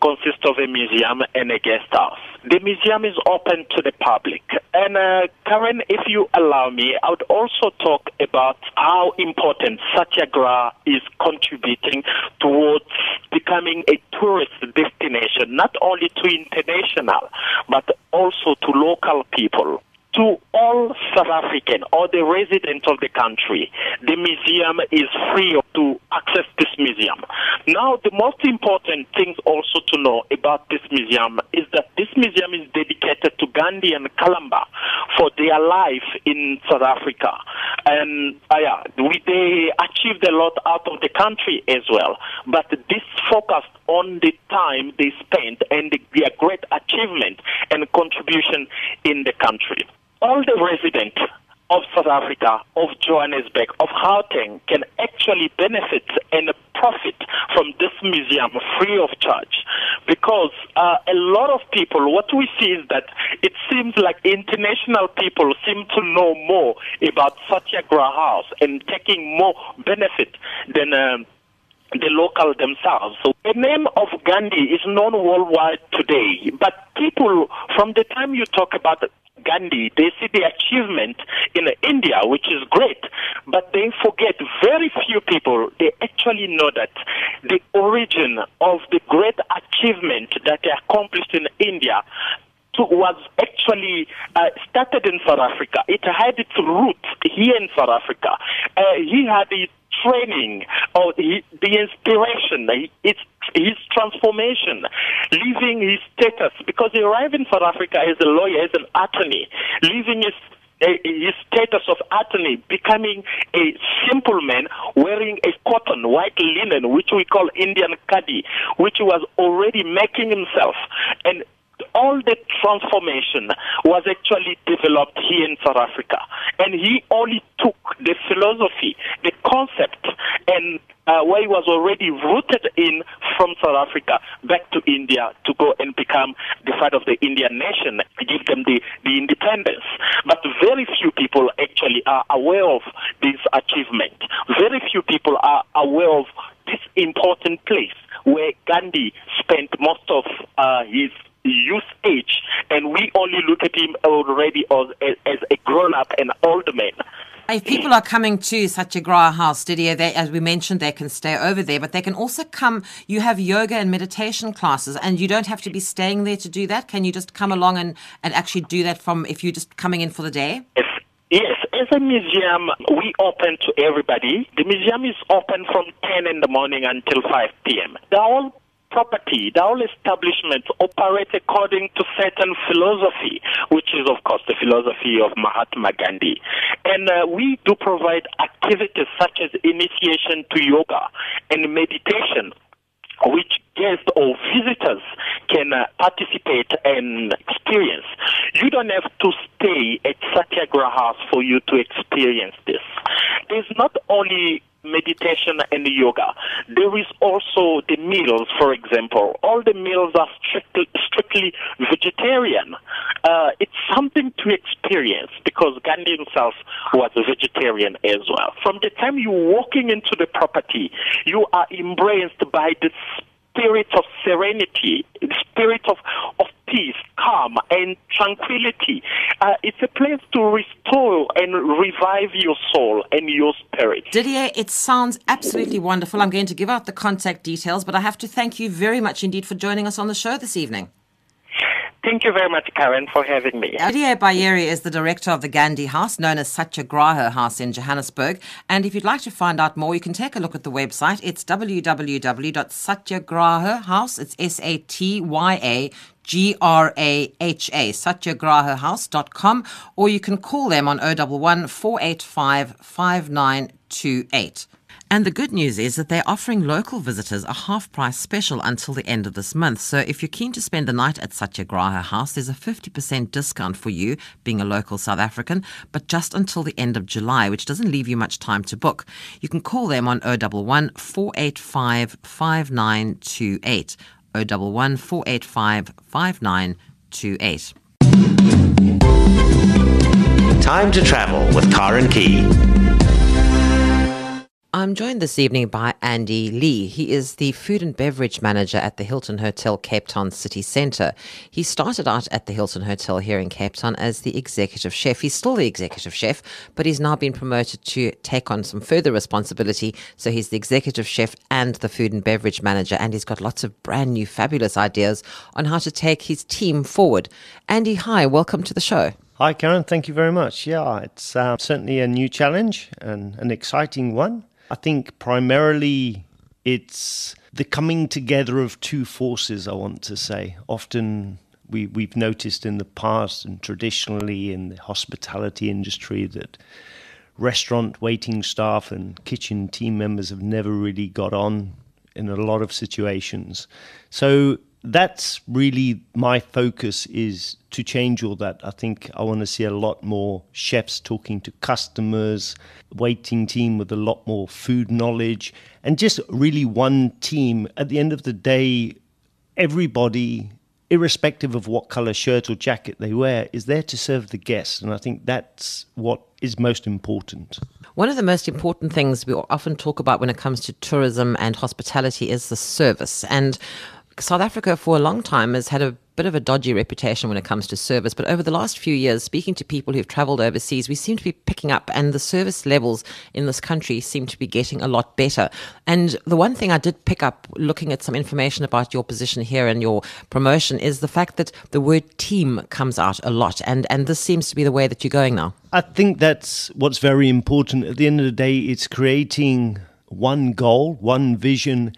consists of a museum and a guest house. The museum is open to the public. And uh, Karen, if you allow me, I would also talk about how important Satyagraha is contributing towards becoming a tourist destination, not only to international, but also to local people to all South African or the residents of the country. The museum is free to access this museum. Now, the most important things also to know about this museum is that this museum is dedicated to Gandhi and Kallenbach for their life in South Africa. And uh, yeah, we, they achieved a lot out of the country as well. But this focused on the time they spent and the, their great achievement and contribution in the country all the residents of South Africa, of Johannesburg, of Gauteng can actually benefit and profit from this museum free of charge. Because uh, a lot of people, what we see is that it seems like international people seem to know more about Satyagraha House and taking more benefit than. Um, the local themselves. So the name of Gandhi is known worldwide today, but people, from the time you talk about Gandhi, they see the achievement in India, which is great, but they forget very few people, they actually know that the origin of the great achievement that they accomplished in India was actually uh, started in South Africa. It had its roots here in South Africa. Uh, he had his training or the inspiration, it's his transformation, leaving his status because he arrived in South Africa as a lawyer, as an attorney, leaving his eh, his status of attorney, becoming a simple man wearing a cotton, white linen, which we call Indian khadi, which was already making himself. And all the transformation was actually developed here in South Africa. And he only took the philosophy, the concept, and uh, where he was already rooted in from South Africa back to India to go and become the father of the Indian nation, give them the, the independence. But very few people actually are aware of this achievement. Very few people are aware of this important place where Gandhi spent most of uh, his youth age, and we only look at him already as, as a grown up and old man. If people are coming to Satyagraha House Studio, they, as we mentioned, they can stay over there, but they can also come. You have yoga and meditation classes, and you don't have to be staying there to do that. Can you just come along and, and actually do that from if you're just coming in for the day? Yes. Yes, as a museum, we open to everybody. The museum is open from 10 in the morning until 5 p.m. They're all property, the whole establishment operate according to certain philosophy, which is, of course, the philosophy of Mahatma Gandhi. And uh, we do provide activities such as initiation to yoga and meditation which guests or visitors can uh, participate and experience. You don't have to stay at Satyagraha House for you to experience this. There's not only meditation and yoga. There is also the meals, for example. All the meals are strictly, strictly vegetarian. Uh, it's something to experience because Gandhi himself was a vegetarian as well. From the time you're walking into the property, you are embraced by this spirit of serenity, spirit of, of peace, calm, and tranquility. Uh, it's a place to restore and revive your soul and your spirit. Didier, it sounds absolutely wonderful. I'm going to give out the contact details, but I have to thank you very much indeed for joining us on the show this evening. Thank you very much, Karen, for having me. Didier Bayeri is the director of the Gandhi House, known as Satyagraha House in Johannesburg. And if you'd like to find out more, you can take a look at the website. It's www.satyagrahahouse. It's S-A-T-Y-A G-R-A-H-A, satyagrahahouse.com, or you can call them on 011 485 5928. And the good news is that they're offering local visitors a half price special until the end of this month. So if you're keen to spend the night at Satyagraha House, there's a 50% discount for you, being a local South African, but just until the end of July, which doesn't leave you much time to book. You can call them on 011 485 5928. 011 485 5928. Time to travel with Karen Key. I'm joined this evening by Andy Lee. He is the food and beverage manager at the Hilton Hotel Cape Town City Centre. He started out at the Hilton Hotel here in Cape Town as the executive chef. He's still the executive chef, but he's now been promoted to take on some further responsibility. So he's the executive chef and the food and beverage manager, and he's got lots of brand new, fabulous ideas on how to take his team forward. Andy, hi, welcome to the show. Hi, Karen. Thank you very much. Yeah, it's uh, certainly a new challenge and an exciting one. I think primarily it's the coming together of two forces, I want to say. Often we, we've noticed in the past and traditionally in the hospitality industry that restaurant waiting staff and kitchen team members have never really got on in a lot of situations. So that's really my focus is to change all that. I think I want to see a lot more chefs talking to customers, waiting team with a lot more food knowledge, and just really one team. At the end of the day, everybody, irrespective of what color shirt or jacket they wear, is there to serve the guests. And I think that's what is most important. One of the most important things we often talk about when it comes to tourism and hospitality is the service. And South Africa, for a long time, has had a bit of a dodgy reputation when it comes to service. But over the last few years, speaking to people who've traveled overseas, we seem to be picking up, and the service levels in this country seem to be getting a lot better. And the one thing I did pick up looking at some information about your position here and your promotion is the fact that the word team comes out a lot. And, and this seems to be the way that you're going now. I think that's what's very important. At the end of the day, it's creating one goal, one vision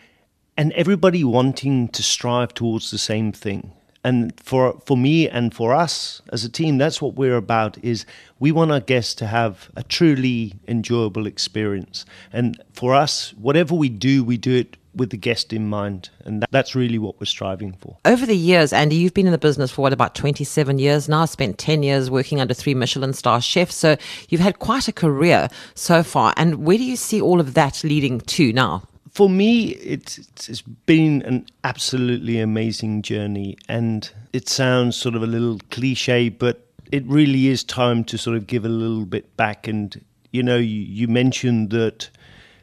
and everybody wanting to strive towards the same thing. And for for me and for us as a team that's what we're about is we want our guests to have a truly enjoyable experience. And for us whatever we do we do it with the guest in mind. And that's really what we're striving for. Over the years andy you've been in the business for what about 27 years now? Spent 10 years working under three michelin star chefs. So you've had quite a career so far. And where do you see all of that leading to now for me, it's, it's been an absolutely amazing journey. And it sounds sort of a little cliche, but it really is time to sort of give a little bit back. And, you know, you, you mentioned that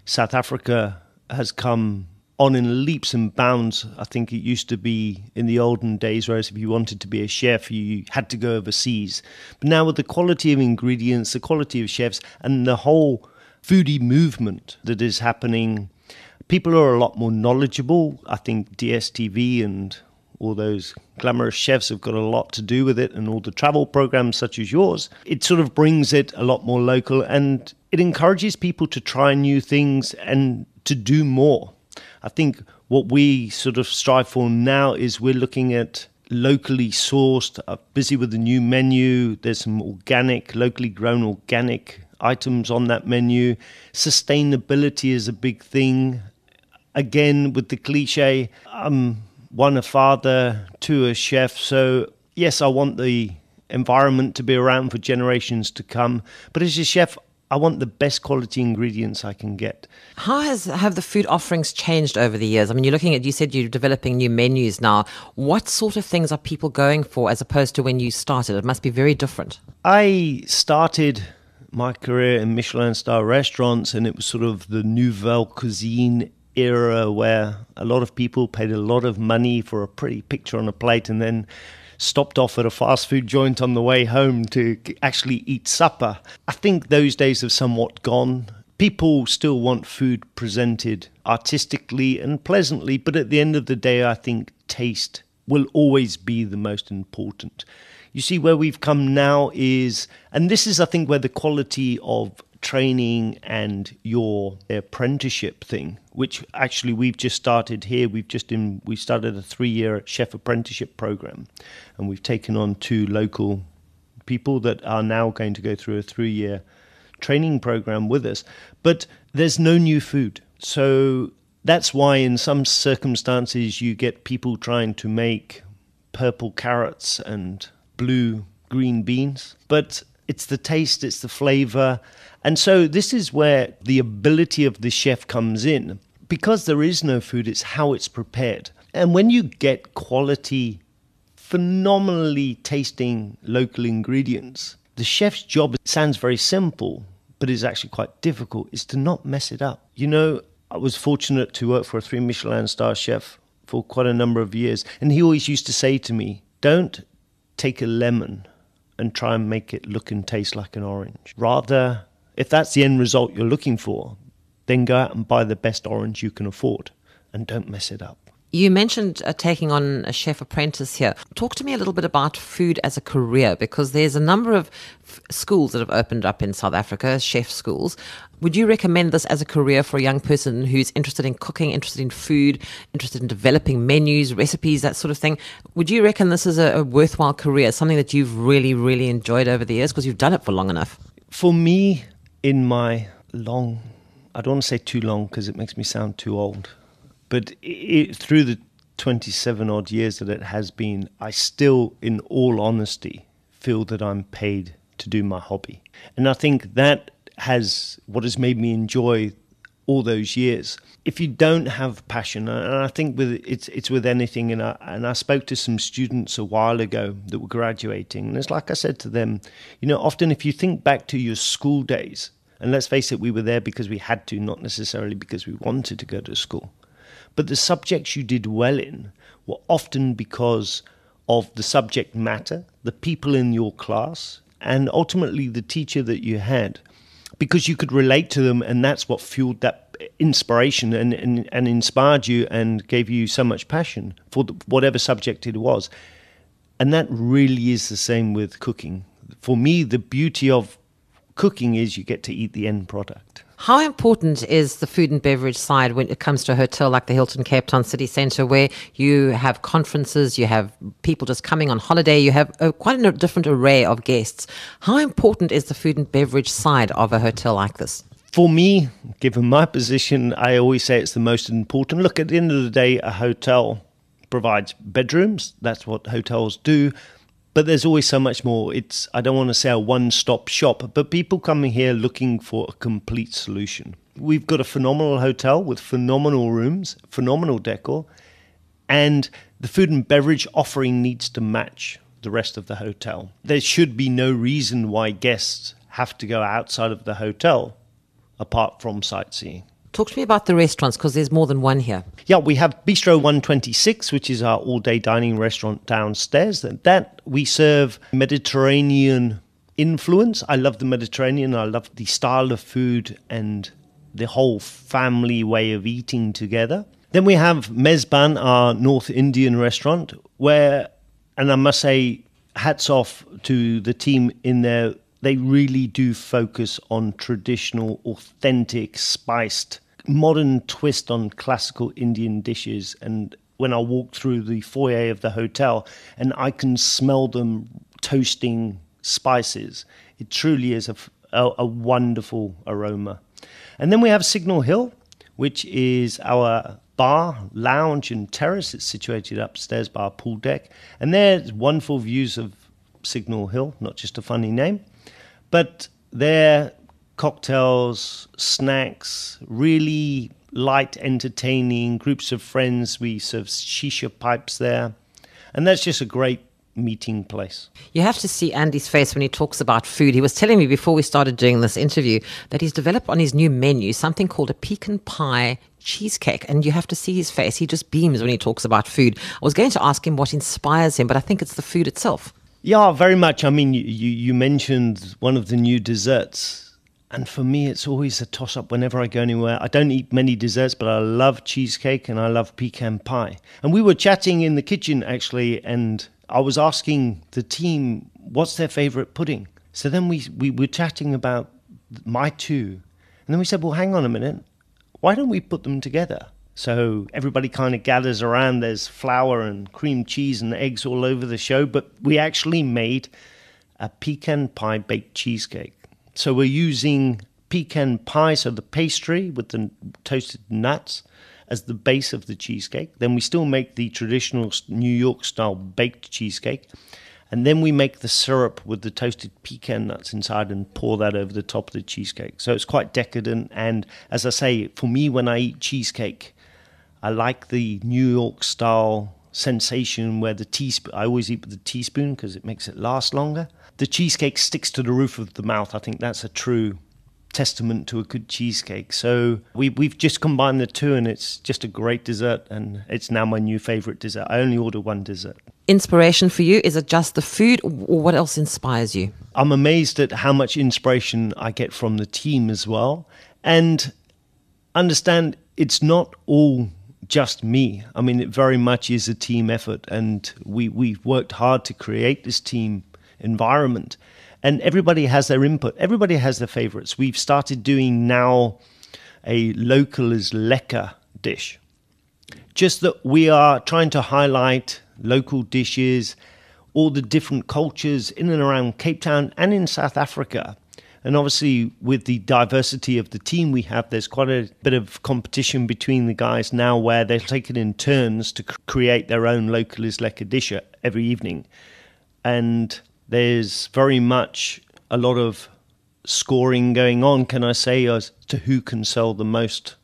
South Africa has come on in leaps and bounds. I think it used to be in the olden days, whereas if you wanted to be a chef, you had to go overseas. But now, with the quality of ingredients, the quality of chefs, and the whole foodie movement that is happening people are a lot more knowledgeable. I think DSTV and all those glamorous chefs have got a lot to do with it, and all the travel programs such as yours. It sort of brings it a lot more local and it encourages people to try new things and to do more. I think what we sort of strive for now is we're looking at locally sourced, uh, busy with the new menu. There's some organic, locally grown organic items on that menu. Sustainability is a big thing again with the cliche, I'm one a father, two a chef. So yes, I want the environment to be around for generations to come. But as a chef, I want the best quality ingredients I can get. How has have the food offerings changed over the years? I mean, you're looking at you said you're developing new menus now. What sort of things are people going for as opposed to when you started? It must be very different. I started my career in Michelin star restaurants and it was sort of the nouvelle cuisine era where a lot of people paid a lot of money for a pretty picture on a plate and then stopped off at a fast food joint on the way home to actually eat supper. I think those days have somewhat gone. People still want food presented artistically and pleasantly, but at the end of the day, I think taste will always be the most important. You see, where we've come now is, and this is, I think, where the quality of training and your apprenticeship thing, which actually we've just started here. We've just in we started a three year chef apprenticeship program, and we've taken on two local people that are now going to go through a three year training program with us. But there's no new food, so that's why in some circumstances you get people trying to make purple carrots and blue green beans, but it's the taste, it's the flavor. And so this is where the ability of the chef comes in. Because there is no food, it's how it's prepared. And when you get quality, phenomenally tasting local ingredients, the chef's job sounds very simple, but is actually quite difficult, is to not mess it up. You know, I was fortunate to work for a three Michelin star chef for quite a number of years, and he always used to say to me, Don't take a lemon and try and make it look and taste like an orange. Rather, if that's the end result you're looking for, then go out and buy the best orange you can afford and don't mess it up. You mentioned uh, taking on a chef apprentice here. Talk to me a little bit about food as a career because there's a number of f- schools that have opened up in South Africa, chef schools. Would you recommend this as a career for a young person who's interested in cooking, interested in food, interested in developing menus, recipes, that sort of thing? Would you reckon this is a, a worthwhile career, something that you've really, really enjoyed over the years because you've done it for long enough? For me, in my long, I don't want to say too long because it makes me sound too old but it, through the 27 odd years that it has been, I still, in all honesty, feel that I'm paid to do my hobby. And I think that has what has made me enjoy all those years. If you don't have passion, and I think with it's it's with anything, and I, and I spoke to some students a while ago that were graduating, and it's like I said to them, you know, often if you think back to your school days, and let's face it, we were there because we had to, not necessarily because we wanted to go to school. But the subjects you did well in were often because of the subject matter, the people in your class, and ultimately the teacher that you had, because you could relate to them, and that's what fueled that inspiration and, and, and inspired you and gave you so much passion for the, whatever subject it was. And that really is the same with cooking. For me, the beauty of cooking is you get to eat the end product. How important is the food and beverage side when it comes to a hotel like the Hilton Cape Town City Centre, where you have conferences, you have people just coming on holiday, you have a, quite a different array of guests? How important is the food and beverage side of a hotel like this? For me, given my position, I always say it's the most important. Look, at the end of the day, a hotel provides bedrooms. That's what hotels do but there's always so much more. It's I don't want to say a one-stop shop, but people coming here looking for a complete solution. We've got a phenomenal hotel with phenomenal rooms, phenomenal decor, and the food and beverage offering needs to match the rest of the hotel. There should be no reason why guests have to go outside of the hotel apart from sightseeing. Talk to me about the restaurants because there's more than one here. Yeah, we have Bistro 126, which is our all day dining restaurant downstairs. That we serve Mediterranean influence. I love the Mediterranean. I love the style of food and the whole family way of eating together. Then we have Mezban, our North Indian restaurant, where, and I must say, hats off to the team in there they really do focus on traditional, authentic, spiced, modern twist on classical Indian dishes. And when I walk through the foyer of the hotel and I can smell them toasting spices, it truly is a, a, a wonderful aroma. And then we have Signal Hill, which is our bar, lounge, and terrace. It's situated upstairs by our pool deck. And there's wonderful views of Signal Hill, not just a funny name. But their cocktails, snacks, really light, entertaining groups of friends. We serve shisha pipes there. And that's just a great meeting place. You have to see Andy's face when he talks about food. He was telling me before we started doing this interview that he's developed on his new menu something called a pecan pie cheesecake and you have to see his face. He just beams when he talks about food. I was going to ask him what inspires him, but I think it's the food itself. Yeah, very much. I mean, you, you mentioned one of the new desserts. And for me, it's always a toss up whenever I go anywhere. I don't eat many desserts, but I love cheesecake and I love pecan pie. And we were chatting in the kitchen actually, and I was asking the team what's their favorite pudding. So then we, we were chatting about my two. And then we said, well, hang on a minute. Why don't we put them together? So everybody kind of gathers around. There's flour and cream cheese and eggs all over the show. But we actually made a pecan pie baked cheesecake. So we're using pecan pie, so the pastry with the toasted nuts as the base of the cheesecake. Then we still make the traditional New York style baked cheesecake. And then we make the syrup with the toasted pecan nuts inside and pour that over the top of the cheesecake. So it's quite decadent. And as I say, for me, when I eat cheesecake, I like the New York style sensation where the teaspoon, I always eat with the teaspoon because it makes it last longer. The cheesecake sticks to the roof of the mouth. I think that's a true testament to a good cheesecake. So we we've just combined the two, and it's just a great dessert, and it's now my new favorite dessert. I only order one dessert. Inspiration for you is it just the food, or what else inspires you? I'm amazed at how much inspiration I get from the team as well, and understand it's not all just me. I mean, it very much is a team effort, and we we've worked hard to create this team environment and everybody has their input. Everybody has their favorites. We've started doing now a local is lekker dish. Just that we are trying to highlight local dishes, all the different cultures in and around Cape Town and in South Africa. And obviously, with the diversity of the team we have, there's quite a bit of competition between the guys now where they're taking in turns to create their own local is lekker dish every evening. And there's very much a lot of scoring going on, can I say, as to who can sell the most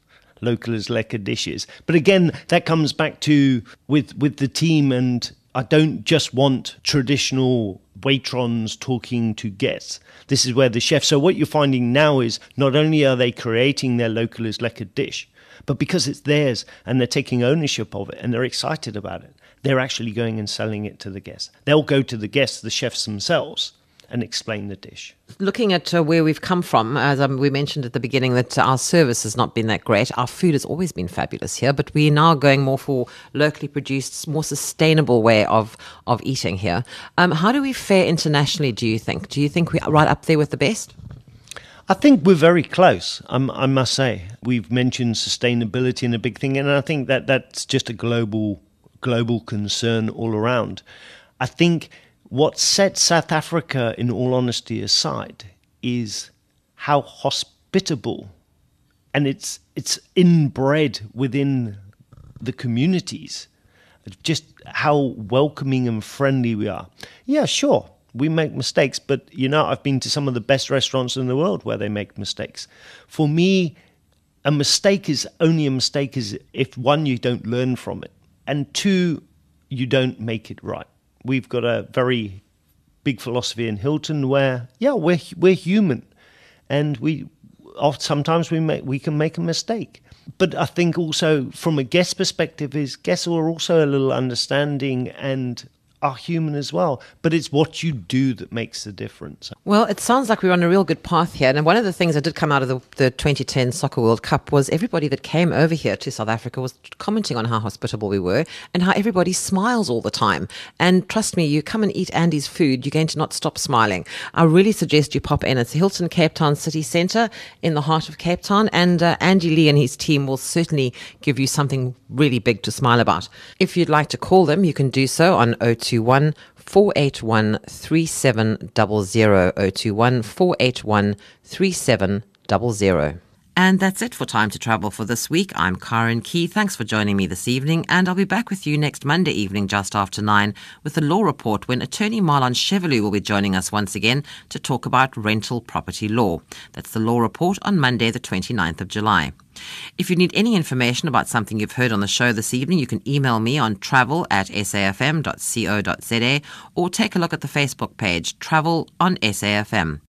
local is lekker dishes. But again, that comes back to with with the team and I don't just want traditional waitrons talking to guests. This is where the chef. So what you're finding now is not only are they creating their local is lekker dish, but because it's theirs and they're taking ownership of it and they're excited about it, they're actually going and selling it to the guests. They'll go to the guests, the chefs themselves, and explain the dish. Looking at uh, where we've come from, as um, we mentioned at the beginning, that our service has not been that great. Our food has always been fabulous here, but we're now going more for locally produced, more sustainable way of of eating here. Um, how do we fare internationally? Do you think? Do you think we're right up there with the best? I think we're very close. I'm, i must say, we've mentioned sustainability in a big thing, and I think that that's just a global global concern all around. I think what sets South Africa, in all honesty, aside is how hospitable and it's it's inbred within the communities just how welcoming and friendly we are yeah sure we make mistakes but you know i've been to some of the best restaurants in the world where they make mistakes for me a mistake is only a mistake is if one you don't learn from it and two, you don't make it right. We've got a very big philosophy in Hilton where, yeah, we're we're human, and we sometimes we make we can make a mistake. But I think also from a guest perspective is guests are also a little understanding and are human as well. But it's what you do that makes the difference. Well, it sounds like we're on a real good path here. And one of the things that did come out of the, the 2010 Soccer World Cup was everybody that came over here to South Africa was commenting on how hospitable we were and how everybody smiles all the time. And trust me, you come and eat Andy's food, you're going to not stop smiling. I really suggest you pop in. It's Hilton Cape Town City Centre in the heart of Cape Town. And uh, Andy Lee and his team will certainly give you something really big to smile about. If you'd like to call them, you can do so on 021 481 3700. 021 481 3700. And that's it for Time to Travel for this week. I'm Karen Key. Thanks for joining me this evening, and I'll be back with you next Monday evening just after nine with the law report when attorney Marlon Chevelu will be joining us once again to talk about rental property law. That's the law report on Monday, the 29th of July. If you need any information about something you've heard on the show this evening, you can email me on travel at safm.co.za or take a look at the Facebook page, Travel on SAFM.